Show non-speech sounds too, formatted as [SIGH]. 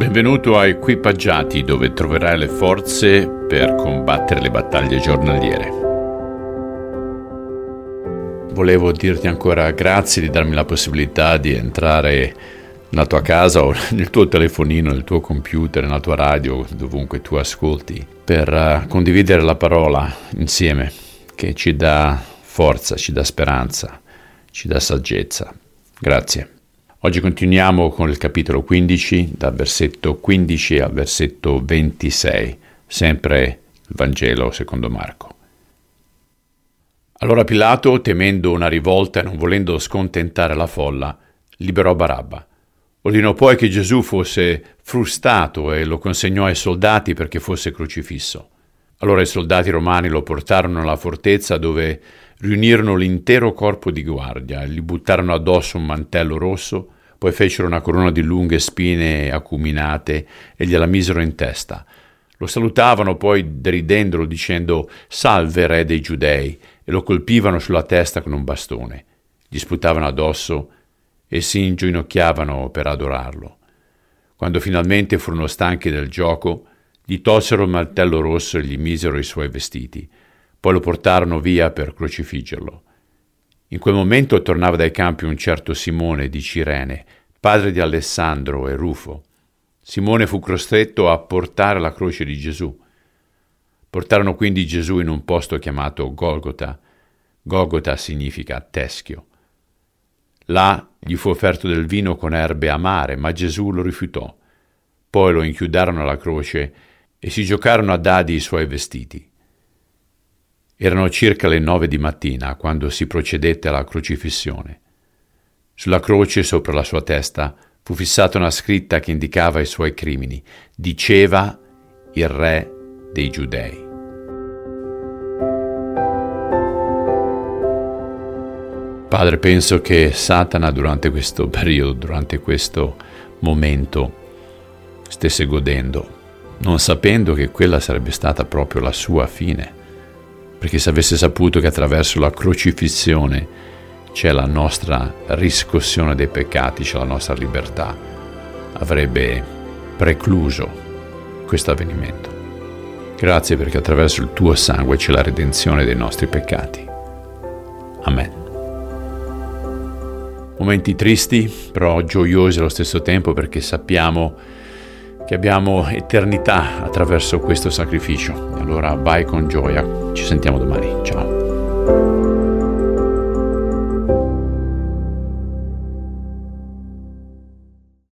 Benvenuto a Equipaggiati dove troverai le forze per combattere le battaglie giornaliere. Volevo dirti ancora grazie di darmi la possibilità di entrare nella tua casa o [LAUGHS] nel tuo telefonino, nel tuo computer, nella tua radio, dovunque tu ascolti, per uh, condividere la parola insieme che ci dà forza, ci dà speranza, ci dà saggezza. Grazie. Oggi continuiamo con il capitolo 15, dal versetto 15 al versetto 26, sempre il Vangelo secondo Marco. Allora Pilato, temendo una rivolta e non volendo scontentare la folla, liberò Barabba. Ordinò poi che Gesù fosse frustato e lo consegnò ai soldati perché fosse crocifisso. Allora i soldati romani lo portarono alla fortezza dove riunirono l'intero corpo di guardia, gli buttarono addosso un mantello rosso, poi fecero una corona di lunghe spine acuminate e gliela misero in testa. Lo salutavano poi deridendolo dicendo Salve re dei giudei e lo colpivano sulla testa con un bastone. Gli sputavano addosso e si inginocchiavano per adorarlo. Quando finalmente furono stanchi del gioco, gli tolsero il mantello rosso e gli misero i suoi vestiti. Poi lo portarono via per crocifiggerlo. In quel momento tornava dai campi un certo Simone di Cirene, padre di Alessandro e Rufo. Simone fu costretto a portare la croce di Gesù. Portarono quindi Gesù in un posto chiamato Golgota. Golgota significa teschio. Là gli fu offerto del vino con erbe amare, ma Gesù lo rifiutò. Poi lo inchiudarono alla croce e si giocarono a dadi i suoi vestiti. Erano circa le nove di mattina quando si procedette alla crocifissione. Sulla croce sopra la sua testa fu fissata una scritta che indicava i suoi crimini. Diceva il re dei giudei. Padre, penso che Satana durante questo periodo, durante questo momento, stesse godendo, non sapendo che quella sarebbe stata proprio la sua fine perché se avesse saputo che attraverso la crocifissione c'è la nostra riscossione dei peccati, c'è la nostra libertà, avrebbe precluso questo avvenimento. Grazie perché attraverso il tuo sangue c'è la redenzione dei nostri peccati. Amen. Momenti tristi, però gioiosi allo stesso tempo perché sappiamo che abbiamo eternità attraverso questo sacrificio. Allora vai con gioia, ci sentiamo domani, ciao.